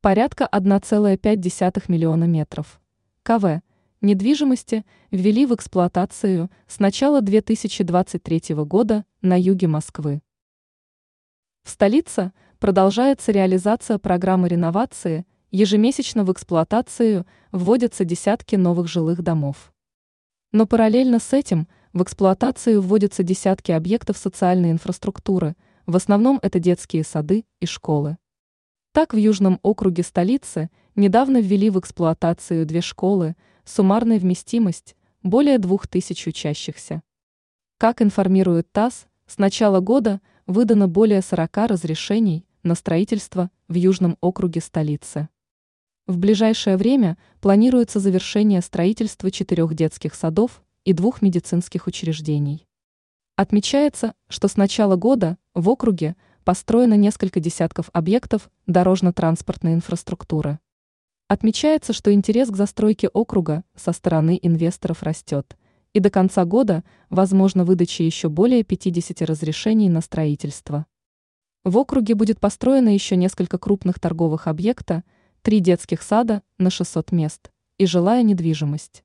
Порядка 1,5 миллиона метров. КВ. Недвижимости ввели в эксплуатацию с начала 2023 года на юге Москвы. В столице продолжается реализация программы реновации, ежемесячно в эксплуатацию вводятся десятки новых жилых домов. Но параллельно с этим в эксплуатацию вводятся десятки объектов социальной инфраструктуры, в основном это детские сады и школы. Так в Южном округе столицы недавно ввели в эксплуатацию две школы, суммарная вместимость – более двух тысяч учащихся. Как информирует ТАСС, с начала года выдано более 40 разрешений на строительство в Южном округе столицы. В ближайшее время планируется завершение строительства четырех детских садов и двух медицинских учреждений. Отмечается, что с начала года в округе – построено несколько десятков объектов дорожно-транспортной инфраструктуры. Отмечается, что интерес к застройке округа со стороны инвесторов растет, и до конца года возможно выдача еще более 50 разрешений на строительство. В округе будет построено еще несколько крупных торговых объекта, три детских сада на 600 мест и жилая недвижимость.